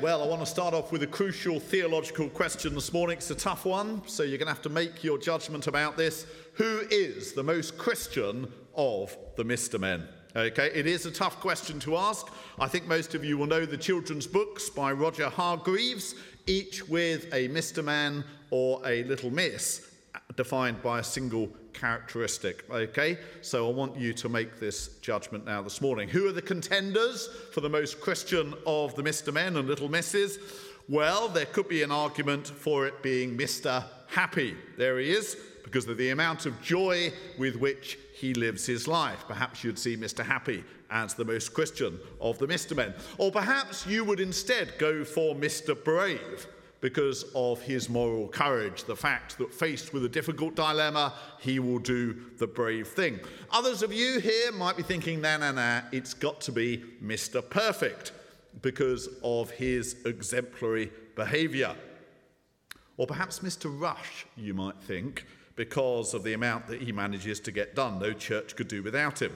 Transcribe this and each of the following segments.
Well, I want to start off with a crucial theological question this morning. It's a tough one, so you're going to have to make your judgment about this. Who is the most Christian of the Mr. Men? Okay, it is a tough question to ask. I think most of you will know the children's books by Roger Hargreaves, each with a Mr. Man or a little miss defined by a single characteristic. Okay, so I want you to make this judgment now this morning. Who are the contenders for the most Christian of the Mr. Men and Little Misses? Well, there could be an argument for it being Mr. Happy. There he is, because of the amount of joy with which he lives his life. Perhaps you'd see Mr. Happy as the most Christian of the Mr. Men. Or perhaps you would instead go for Mr. Brave because of his moral courage, the fact that faced with a difficult dilemma, he will do the brave thing. Others of you here might be thinking, nah, nah, nah, it's got to be Mr. Perfect because of his exemplary behaviour. Or perhaps Mr. Rush, you might think, because of the amount that he manages to get done. No church could do without him.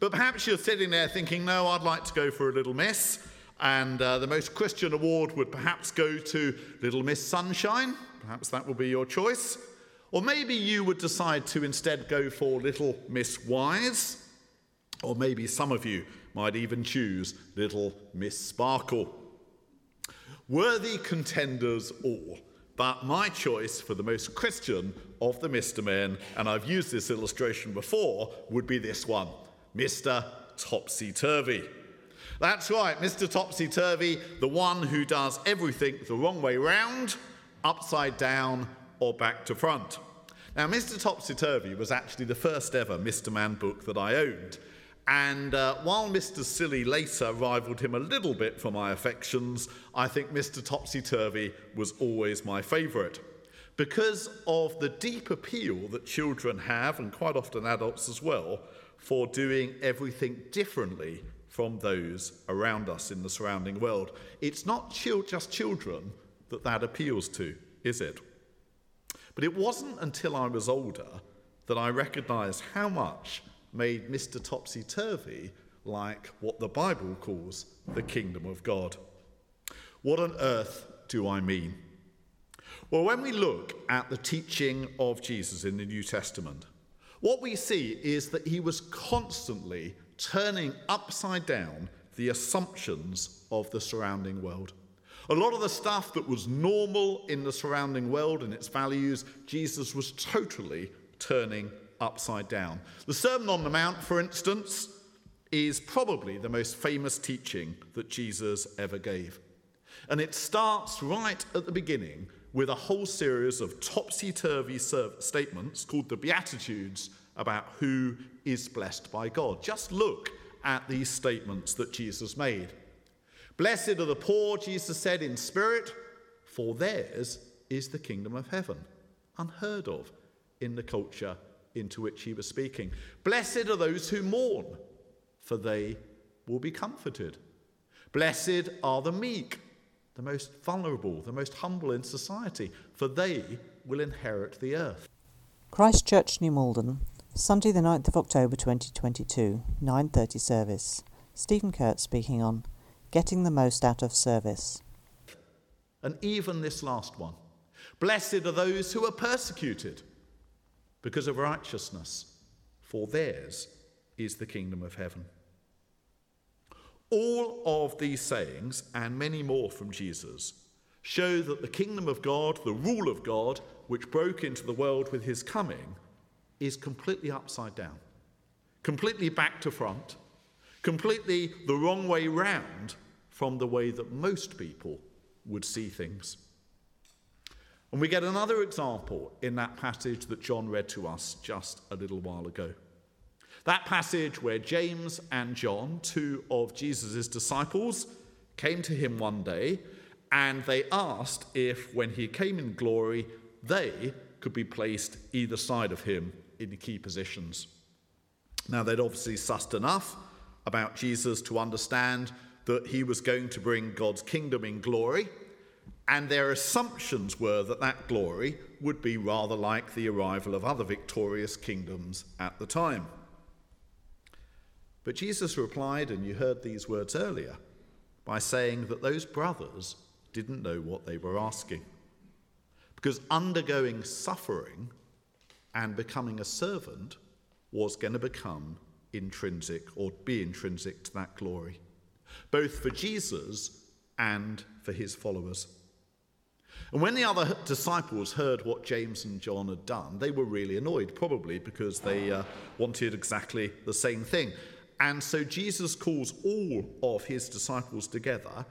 But perhaps you're sitting there thinking, no, I'd like to go for a little miss. And uh, the most Christian award would perhaps go to Little Miss Sunshine. Perhaps that will be your choice. Or maybe you would decide to instead go for Little Miss Wise. Or maybe some of you might even choose Little Miss Sparkle. Worthy contenders all, but my choice for the most Christian of the Mr. Men, and I've used this illustration before, would be this one Mr. Topsy Turvy. That's right, Mr. Topsy Turvy, the one who does everything the wrong way round, upside down, or back to front. Now, Mr. Topsy Turvy was actually the first ever Mr. Man book that I owned. And uh, while Mr. Silly later rivaled him a little bit for my affections, I think Mr. Topsy Turvy was always my favourite. Because of the deep appeal that children have, and quite often adults as well, for doing everything differently from those around us in the surrounding world. It's not just children that that appeals to, is it? But it wasn't until I was older that I recognised how much made Mr. Topsy Turvy like what the Bible calls the kingdom of God. What on earth do I mean? Well, when we look at the teaching of Jesus in the New Testament, what we see is that he was constantly turning upside down the assumptions of the surrounding world. A lot of the stuff that was normal in the surrounding world and its values, Jesus was totally turning upside down. The Sermon on the Mount, for instance, is probably the most famous teaching that Jesus ever gave. And it starts right at the beginning with a whole series of topsy turvy statements called the Beatitudes about who is blessed by God. Just look at these statements that Jesus made. Blessed are the poor, Jesus said, in spirit, for theirs is the kingdom of heaven. Unheard of in the culture into which he was speaking. Blessed are those who mourn, for they will be comforted. Blessed are the meek, the most vulnerable, the most humble in society, for they will inherit the earth. Christ Church, New Malden, Sunday the 9th of October 2022, 9:30 service. Stephen Kuhrt speaking on getting the most out of service. And even this last one. Blessed are those who are persecuted because of righteousness, for theirs is the kingdom of heaven. All of these sayings and many more from Jesus show that the kingdom of God, the rule of God, which broke into the world with his coming, is completely upside down, completely back to front, completely the wrong way round from the way that most people would see things. And we get another example in that passage that John read to us just a little while ago. That passage where James and John, two of Jesus' disciples, came to him one day and they asked if, when he came in glory, they could be placed either side of him in key positions. Now, they'd obviously sussed enough about Jesus to understand that he was going to bring God's kingdom in glory, and their assumptions were that that glory would be rather like the arrival of other victorious kingdoms at the time. But Jesus replied, and you heard these words earlier by saying that those brothers didn't know what they were asking. Because undergoing suffering and becoming a servant was going to become intrinsic or be intrinsic to that glory, both for Jesus and for his followers. And when the other disciples heard what James and John had done, they were really annoyed, probably because they uh, wanted exactly the same thing. And so Jesus calls all of his disciples together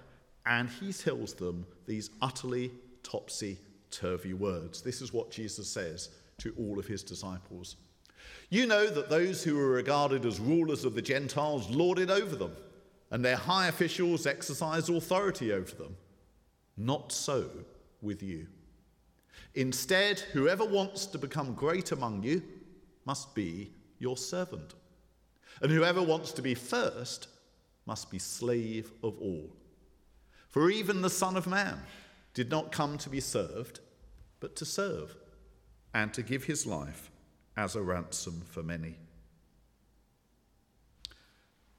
and he tells them these utterly topsy turvy words. This is what Jesus says to all of his disciples. You know that those who are regarded as rulers of the Gentiles lord it over them, and their high officials exercise authority over them. Not so with you. Instead, whoever wants to become great among you must be your servant. And whoever wants to be first must be slave of all. For even the Son of Man did not come to be served, but to serve, and to give his life as a ransom for many.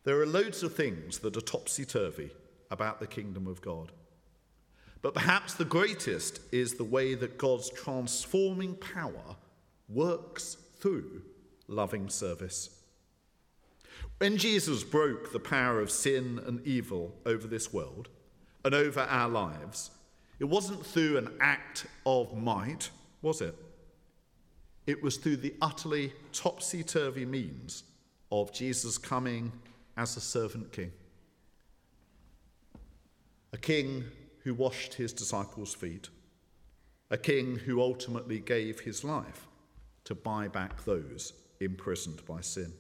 There are loads of things that are topsy turvy about the kingdom of God. But perhaps the greatest is the way that God's transforming power works through loving service. When Jesus broke the power of sin and evil over this world and over our lives, it wasn't through an act of might, was it? It was through the utterly topsy turvy means of Jesus coming as a servant king. A king who washed his disciples' feet. A king who ultimately gave his life to buy back those imprisoned by sin.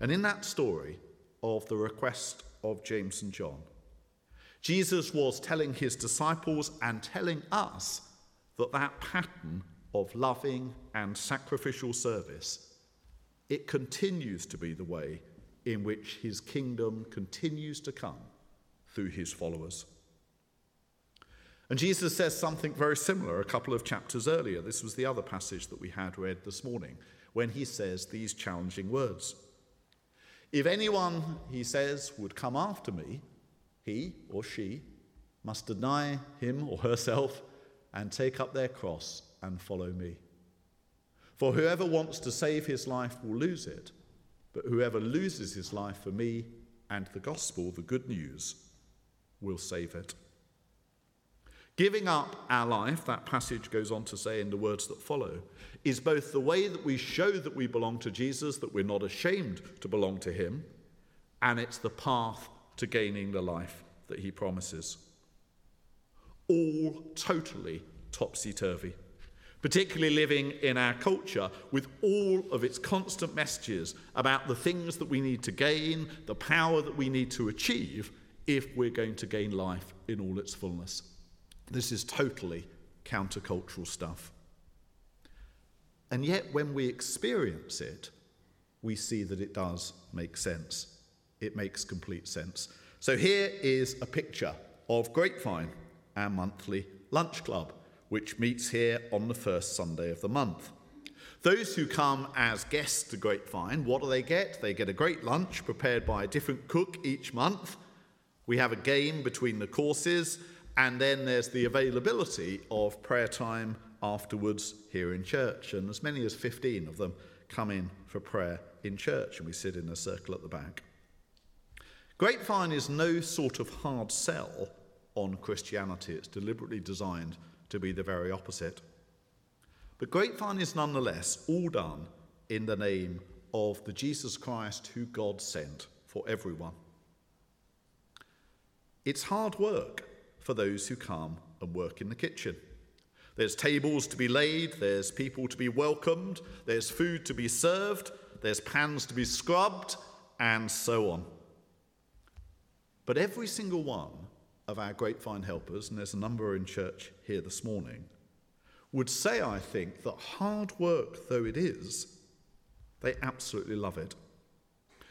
And in that story of the request of James and John, Jesus was telling his disciples and telling us that that pattern of loving and sacrificial service it continues to be the way in which his kingdom continues to come through his followers. And Jesus says something very similar a couple of chapters earlier. This was the other passage that we had read this morning, when he says these challenging words If anyone, he says, would come after me, he or she must deny him or herself and take up their cross and follow me. For whoever wants to save his life will lose it, but whoever loses his life for me and the gospel, the good news, will save it. Giving up our life, that passage goes on to say in the words that follow, is both the way that we show that we belong to Jesus, that we're not ashamed to belong to him, and it's the path to gaining the life that he promises. All totally topsy turvy, particularly living in our culture with all of its constant messages about the things that we need to gain, the power that we need to achieve if we're going to gain life in all its fullness. This is totally countercultural stuff. And yet, when we experience it, we see that it does make sense it makes complete sense. So here is a picture of Grapevine, our monthly lunch club, which meets here on the first Sunday of the month. Those who come as guests to Grapevine, what do they get? They get a great lunch prepared by a different cook each month. We have a game between the courses, and then there's the availability of prayer time afterwards here in church. And as many as 15 of them come in for prayer in church, and we sit in a circle at the back. Grapevine is no sort of hard sell on Christianity. It's deliberately designed to be the very opposite. But Grapevine is nonetheless all done in the name of the Jesus Christ who God sent for everyone. It's hard work for those who come and work in the kitchen. There's tables to be laid, there's people to be welcomed, there's food to be served, there's pans to be scrubbed, and so on. But every single one of our grapevine helpers, and there's a number in church here this morning, would say, I think, that hard work though it is, they absolutely love it.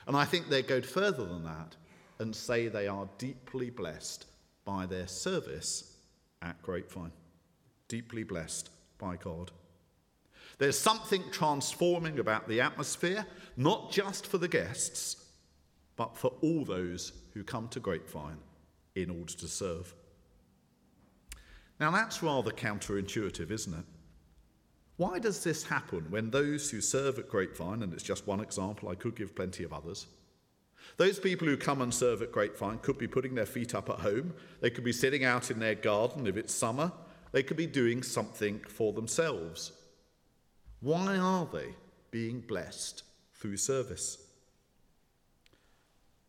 And I think they go further than that and say they are deeply blessed by their service at Grapevine. Deeply blessed by God. There's something transforming about the atmosphere, not just for the guests, but for all those who come to Grapevine in order to serve. Now, that's rather counterintuitive, isn't it? Why does this happen when those who serve at Grapevine, and it's just one example, I could give plenty of others, those people who come and serve at Grapevine could be putting their feet up at home, they could be sitting out in their garden if it's summer, they could be doing something for themselves. Why are they being blessed through service?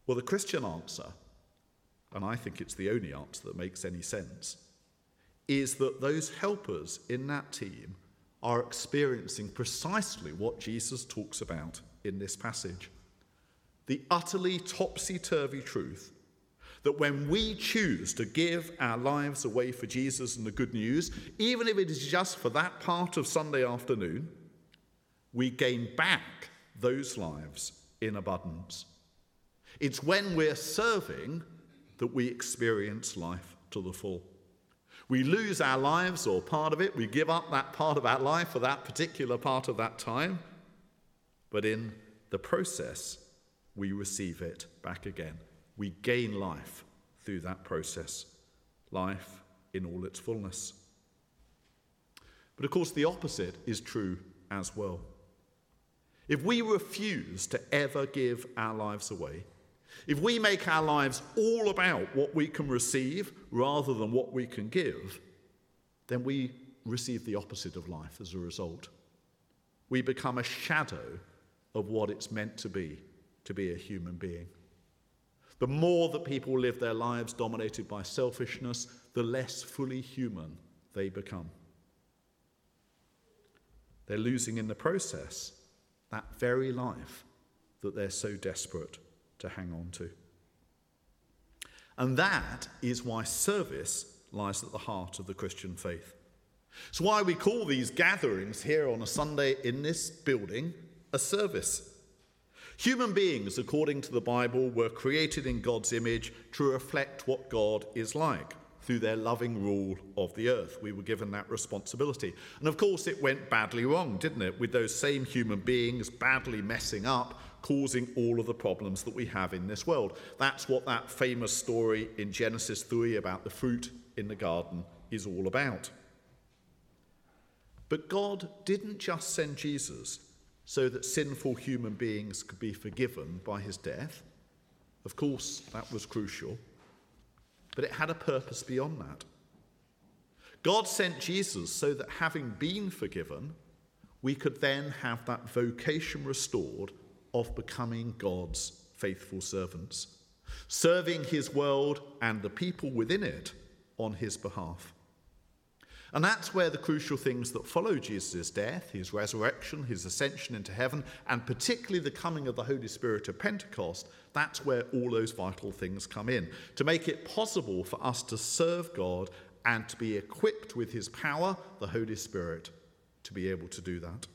Well, the Christian answer, and I think it's the only answer that makes any sense, is that those helpers in that team are experiencing precisely what Jesus talks about in this passage the utterly topsy turvy truth that when we choose to give our lives away for Jesus and the good news, even if it is just for that part of Sunday afternoon, we gain back those lives in abundance. It's when we're serving that we experience life to the full. We lose our lives or part of it, we give up that part of our life for that particular part of that time, but in the process, we receive it back again. We gain life through that process, life in all its fullness. But of course, the opposite is true as well. If we refuse to ever give our lives away, if we make our lives all about what we can receive rather than what we can give, then we receive the opposite of life as a result. We become a shadow of what it's meant to be to be a human being. The more that people live their lives dominated by selfishness, the less fully human they become. They're losing in the process that very life that they're so desperate to hang on to. And that is why service lies at the heart of the Christian faith. It's why we call these gatherings here on a Sunday in this building a service. Human beings, according to the Bible, were created in God's image to reflect what God is like through their loving rule of the earth. We were given that responsibility. And of course, it went badly wrong, didn't it? With those same human beings badly messing up causing all of the problems that we have in this world. That's what that famous story in Genesis 3 about the fruit in the garden is all about. But God didn't just send Jesus so that sinful human beings could be forgiven by his death. Of course, that was crucial. But it had a purpose beyond that. God sent Jesus so that having been forgiven, we could then have that vocation restored of becoming God's faithful servants, serving his world and the people within it on his behalf. And that's where the crucial things that follow Jesus' death, his resurrection, his ascension into heaven, and particularly the coming of the Holy Spirit at Pentecost, that's where all those vital things come in. To make it possible for us to serve God and to be equipped with his power, the Holy Spirit, to be able to do that.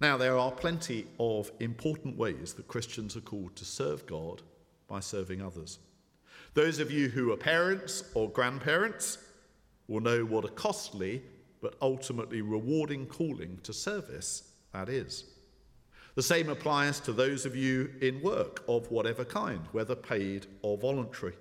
Now, there are plenty of important ways that Christians are called to serve God by serving others. Those of you who are parents or grandparents will know what a costly but ultimately rewarding calling to service that is. The same applies to those of you in work of whatever kind, whether paid or voluntary.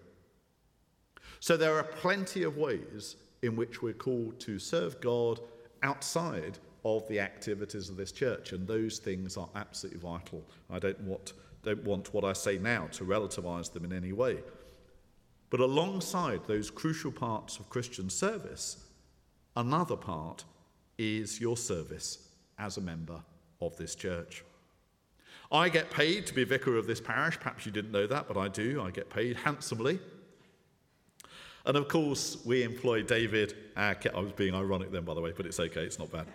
So there are plenty of ways in which we're called to serve God outside of the activities of this church, and those things are absolutely vital. I don't want, don't want what I say now to relativize them in any way. But alongside those crucial parts of Christian service, another part is your service as a member of this church. I get paid to be vicar of this parish. Perhaps you didn't know that, but I do. I get paid handsomely. And of course, we employ David. I was being ironic then, by the way, but it's okay, it's not bad.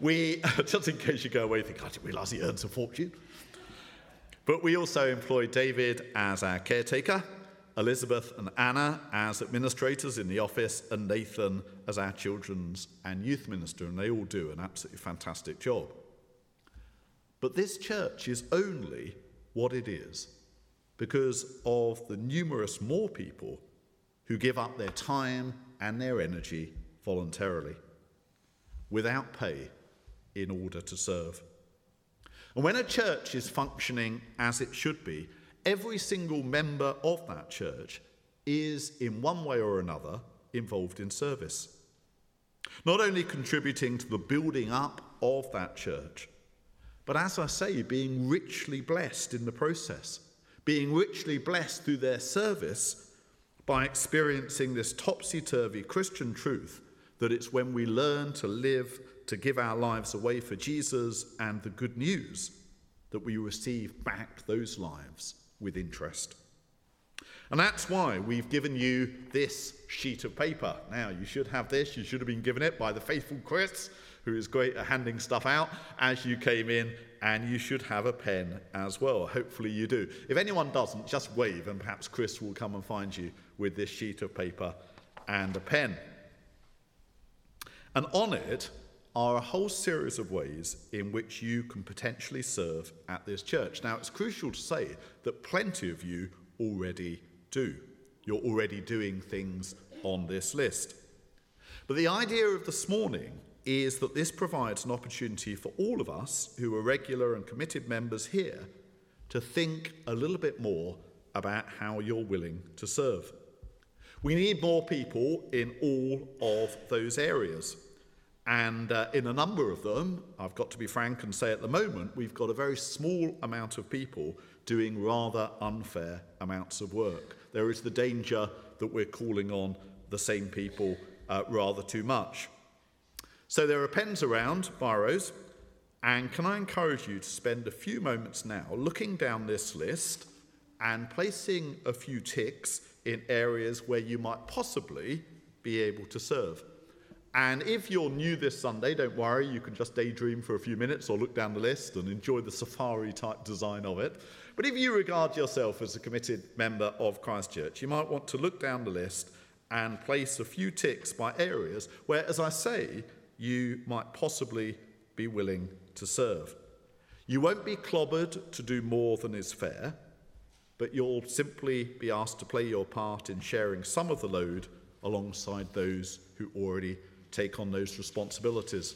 We, just in case you go away and think, I didn't realise he earns a fortune. But we also employ David as our caretaker, Elizabeth and Anna as administrators in the office, and Nathan as our children's and youth minister, and they all do an absolutely fantastic job. But this church is only what it is because of the numerous more people who give up their time and their energy voluntarily without pay in order to serve. And when a church is functioning as it should be, every single member of that church is, in one way or another, involved in service. Not only contributing to the building up of that church, but as I say, being richly blessed in the process, being richly blessed through their service by experiencing this topsy turvy Christian truth that it's when we learn to live, to give our lives away for Jesus and the good news that we receive back those lives with interest. And that's why we've given you this sheet of paper. Now, you should have this. You should have been given it by the faithful Chris, who is great at handing stuff out as you came in, and you should have a pen as well. Hopefully, you do. If anyone doesn't, just wave, and perhaps Chris will come and find you with this sheet of paper and a pen. And on it are a whole series of ways in which you can potentially serve at this church. Now, it's crucial to say that plenty of you already do. You're already doing things on this list. But the idea of this morning is that this provides an opportunity for all of us who are regular and committed members here to think a little bit more about how you're willing to serve. We need more people in all of those areas. And uh, in a number of them, I've got to be frank and say at the moment, we've got a very small amount of people doing rather unfair amounts of work. There is the danger that we're calling on the same people uh, rather too much. So there are pens around, biros, and can I encourage you to spend a few moments now looking down this list and placing a few ticks in areas where you might possibly be able to serve. And if you're new this Sunday, don't worry, you can just daydream for a few minutes or look down the list and enjoy the safari type design of it. But if you regard yourself as a committed member of Christchurch, you might want to look down the list and place a few ticks by areas where, as I say, you might possibly be willing to serve. You won't be clobbered to do more than is fair, but you'll simply be asked to play your part in sharing some of the load alongside those who already take on those responsibilities.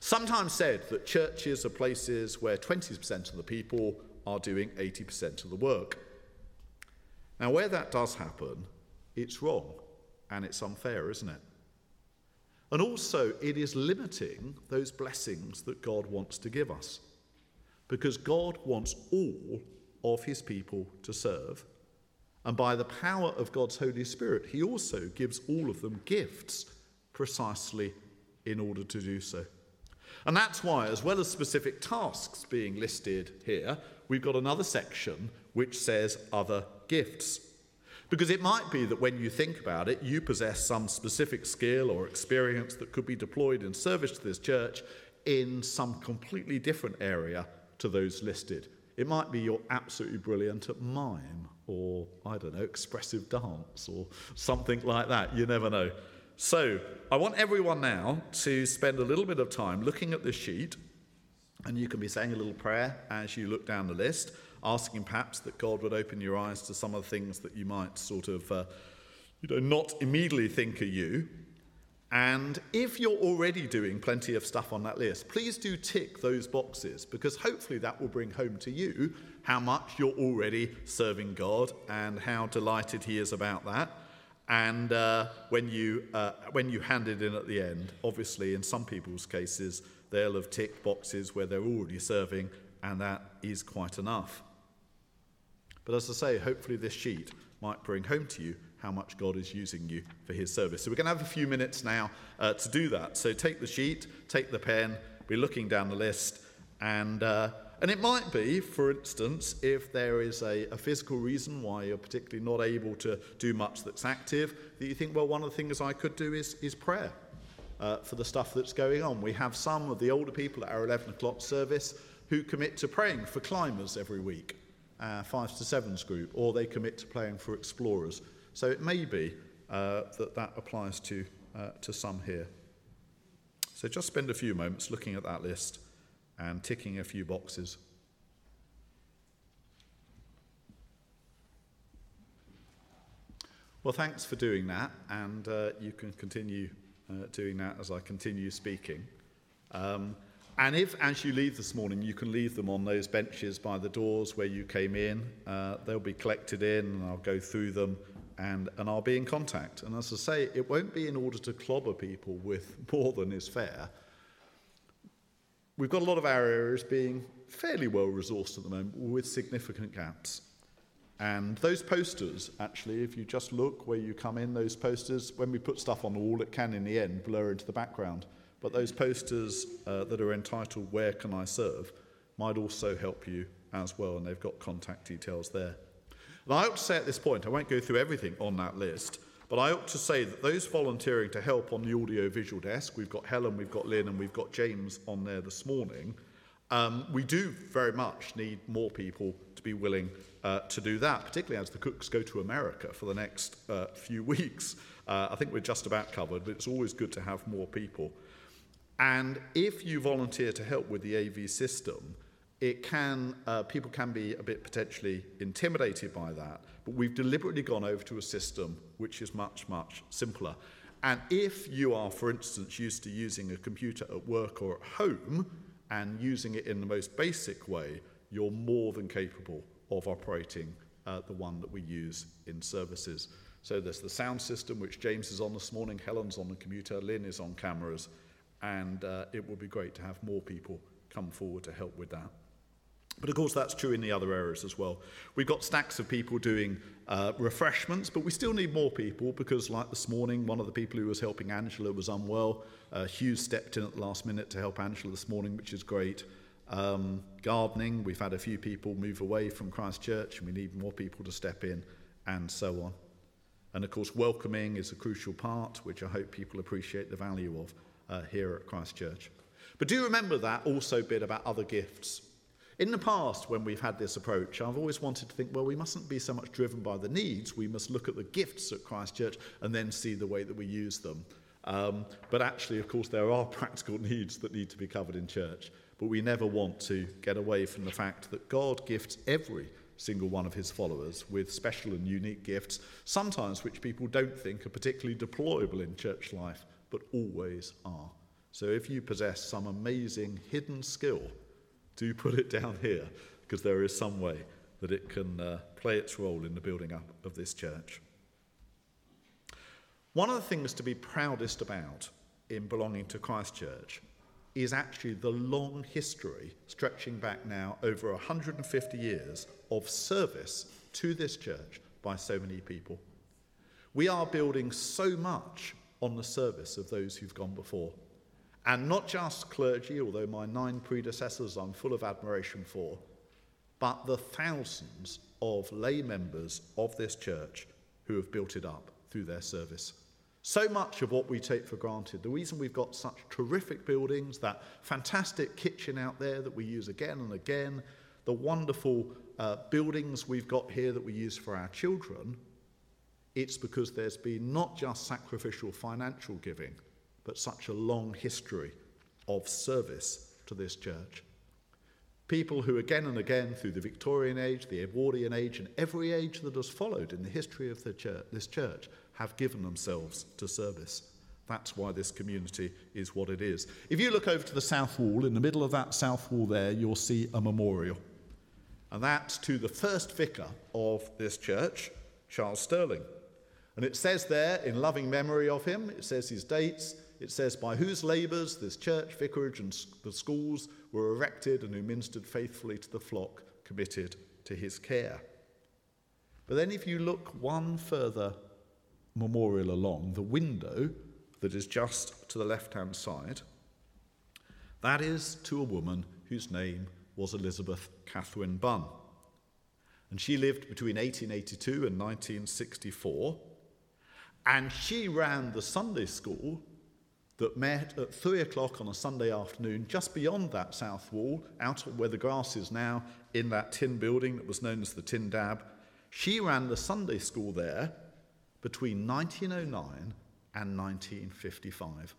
Sometimes said that churches are places where 20% of the people are doing 80% of the work. Now, where that does happen, it's wrong and it's unfair, isn't it? And also, it is limiting those blessings that God wants to give us. Because God wants all of his people to serve. And by the power of God's Holy Spirit, he also gives all of them gifts precisely in order to do so. And that's why, as well as specific tasks being listed here, we've got another section which says other gifts. Because it might be that when you think about it, you possess some specific skill or experience that could be deployed in service to this church in some completely different area to those listed. It might be you're absolutely brilliant at mime or, I don't know, expressive dance or something like that. You never know. So, I want everyone now to spend a little bit of time looking at this sheet, and you can be saying a little prayer as you look down the list, asking perhaps that God would open your eyes to some of the things that you might sort of, uh, you know, not immediately think are you. And if you're already doing plenty of stuff on that list, please do tick those boxes because hopefully that will bring home to you how much you're already serving God and how delighted He is about that. And uh, when, you, uh, when you hand it in at the end, obviously, in some people's cases, they'll have ticked boxes where they're already serving, and that is quite enough. But as I say, hopefully, this sheet might bring home to you how much God is using you for his service. So we're going to have a few minutes now uh, to do that. So take the sheet, take the pen, be looking down the list, and uh, and it might be, for instance, if there is a, a, physical reason why you're particularly not able to do much that's active, that you think, well, one of the things I could do is, is prayer uh, for the stuff that's going on. We have some of the older people at our 11 o'clock service who commit to praying for climbers every week, uh, fives to sevens group, or they commit to playing for explorers. So it may be uh, that that applies to, uh, to some here. So just spend a few moments looking at that list and ticking a few boxes. Well, thanks for doing that, and uh, you can continue uh, doing that as I continue speaking. Um, and if, as you leave this morning, you can leave them on those benches by the doors where you came in, uh, they'll be collected in, and I'll go through them, and, and I'll be in contact. And as I say, it won't be in order to clobber people with more than is fair. We've got a lot of our areas being fairly well resourced at the moment with significant gaps. And those posters, actually, if you just look where you come in, those posters, when we put stuff on the wall, it can in the end blur into the background. But those posters uh, that are entitled Where Can I Serve might also help you as well, and they've got contact details there. And I ought to say at this point, I won't go through everything on that list, but I ought to say that those volunteering to help on the audio visual desk, we've got Helen, we've got Lynn, and we've got James on there this morning. Um, we do very much need more people to be willing uh, to do that, particularly as the cooks go to America for the next uh, few weeks. Uh, I think we're just about covered, but it's always good to have more people. And if you volunteer to help with the AV system, it can, uh, people can be a bit potentially intimidated by that, but we've deliberately gone over to a system which is much, much simpler. And if you are, for instance, used to using a computer at work or at home and using it in the most basic way, you're more than capable of operating uh, the one that we use in services. So there's the sound system, which James is on this morning, Helen's on the computer, Lynn is on cameras, and uh, it would be great to have more people come forward to help with that. But of course, that's true in the other areas as well. We've got stacks of people doing uh, refreshments, but we still need more people because, like this morning, one of the people who was helping Angela was unwell. Uh, Hugh stepped in at the last minute to help Angela this morning, which is great. Um, gardening, we've had a few people move away from Christchurch, and we need more people to step in, and so on. And of course, welcoming is a crucial part, which I hope people appreciate the value of uh, here at Christchurch. But do you remember that also bit about other gifts. In the past, when we've had this approach, I've always wanted to think, well, we mustn't be so much driven by the needs. We must look at the gifts at Christchurch and then see the way that we use them. Um, but actually, of course, there are practical needs that need to be covered in church. But we never want to get away from the fact that God gifts every single one of his followers with special and unique gifts, sometimes which people don't think are particularly deployable in church life but always are. So if you possess some amazing hidden skill, do put it down here, because there is some way that it can uh, play its role in the building up of this church. One of the things to be proudest about in belonging to Christchurch is actually the long history, stretching back now over 150 years, of service to this church by so many people. We are building so much on the service of those who've gone before. And not just clergy, although my nine predecessors I'm full of admiration for, but the thousands of lay members of this church who have built it up through their service. So much of what we take for granted, the reason we've got such terrific buildings, that fantastic kitchen out there that we use again and again, the wonderful uh, buildings we've got here that we use for our children, it's because there's been not just sacrificial financial giving, but such a long history of service to this church. People who, again and again, through the Victorian age, the Edwardian age, and every age that has followed in the history of church, this church, have given themselves to service. That's why this community is what it is. If you look over to the south wall, in the middle of that south wall there, you'll see a memorial. And that's to the first vicar of this church, Charles Sterling. And it says there, in loving memory of him, it says his dates, it says, by whose labours this church, vicarage, and the schools were erected and who ministered faithfully to the flock committed to his care. But then, if you look one further memorial along, the window that is just to the left hand side, that is to a woman whose name was Elizabeth Catherine Bunn. And she lived between 1882 and 1964. And she ran the Sunday school that met at three o'clock on a Sunday afternoon just beyond that south wall, out where the grass is now, in that tin building that was known as the Tin Tab. She ran the Sunday school there between 1909 and 1955.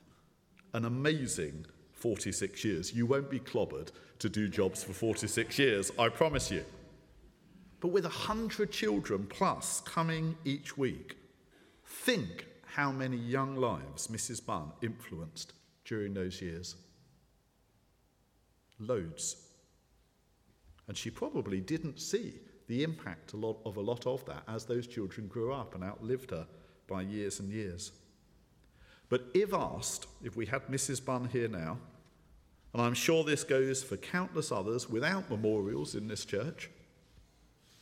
An amazing 46 years. You won't be clobbered to do jobs for 46 years, I promise you. But with 100 children plus coming each week, Think how many young lives Mrs. Bunn influenced during those years. Loads. And she probably didn't see the impact of a lot of that as those children grew up and outlived her by years and years. But if asked, if we had Mrs. Bunn here now, and I'm sure this goes for countless others without memorials in this church,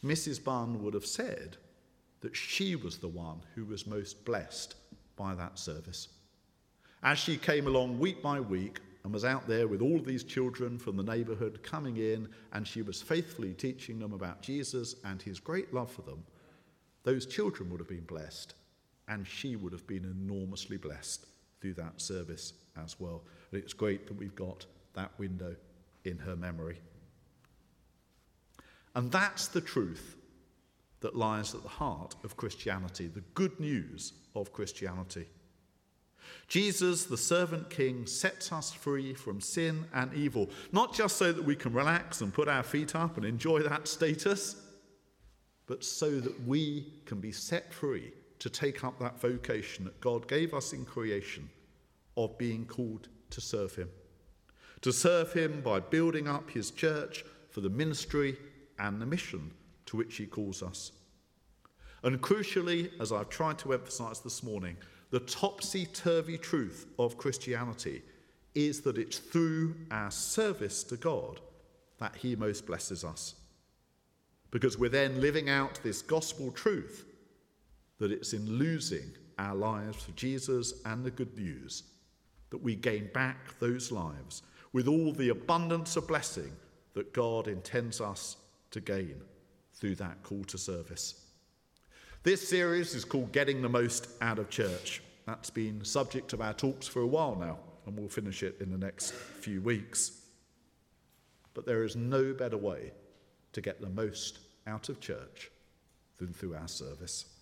Mrs. Bunn would have said that she was the one who was most blessed by that service. As she came along week by week and was out there with all these children from the neighborhood coming in, and she was faithfully teaching them about Jesus and his great love for them, those children would have been blessed, and she would have been enormously blessed through that service as well. And it's great that we've got that window in her memory. And that's the truth that lies at the heart of Christianity, the good news of Christianity. Jesus, the servant king, sets us free from sin and evil, not just so that we can relax and put our feet up and enjoy that status, but so that we can be set free to take up that vocation that God gave us in creation of being called to serve Him. To serve Him by building up His church for the ministry and the mission to which He calls us. And crucially, as I've tried to emphasize this morning, the topsy turvy truth of Christianity is that it's through our service to God that He most blesses us. Because we're then living out this gospel truth that it's in losing our lives for Jesus and the good news that we gain back those lives with all the abundance of blessing that God intends us to gain through that call to service. This series is called Getting the Most Out of Church. That's been subject of our talks for a while now, and we'll finish it in the next few weeks. But there is no better way to get the most out of church than through our service.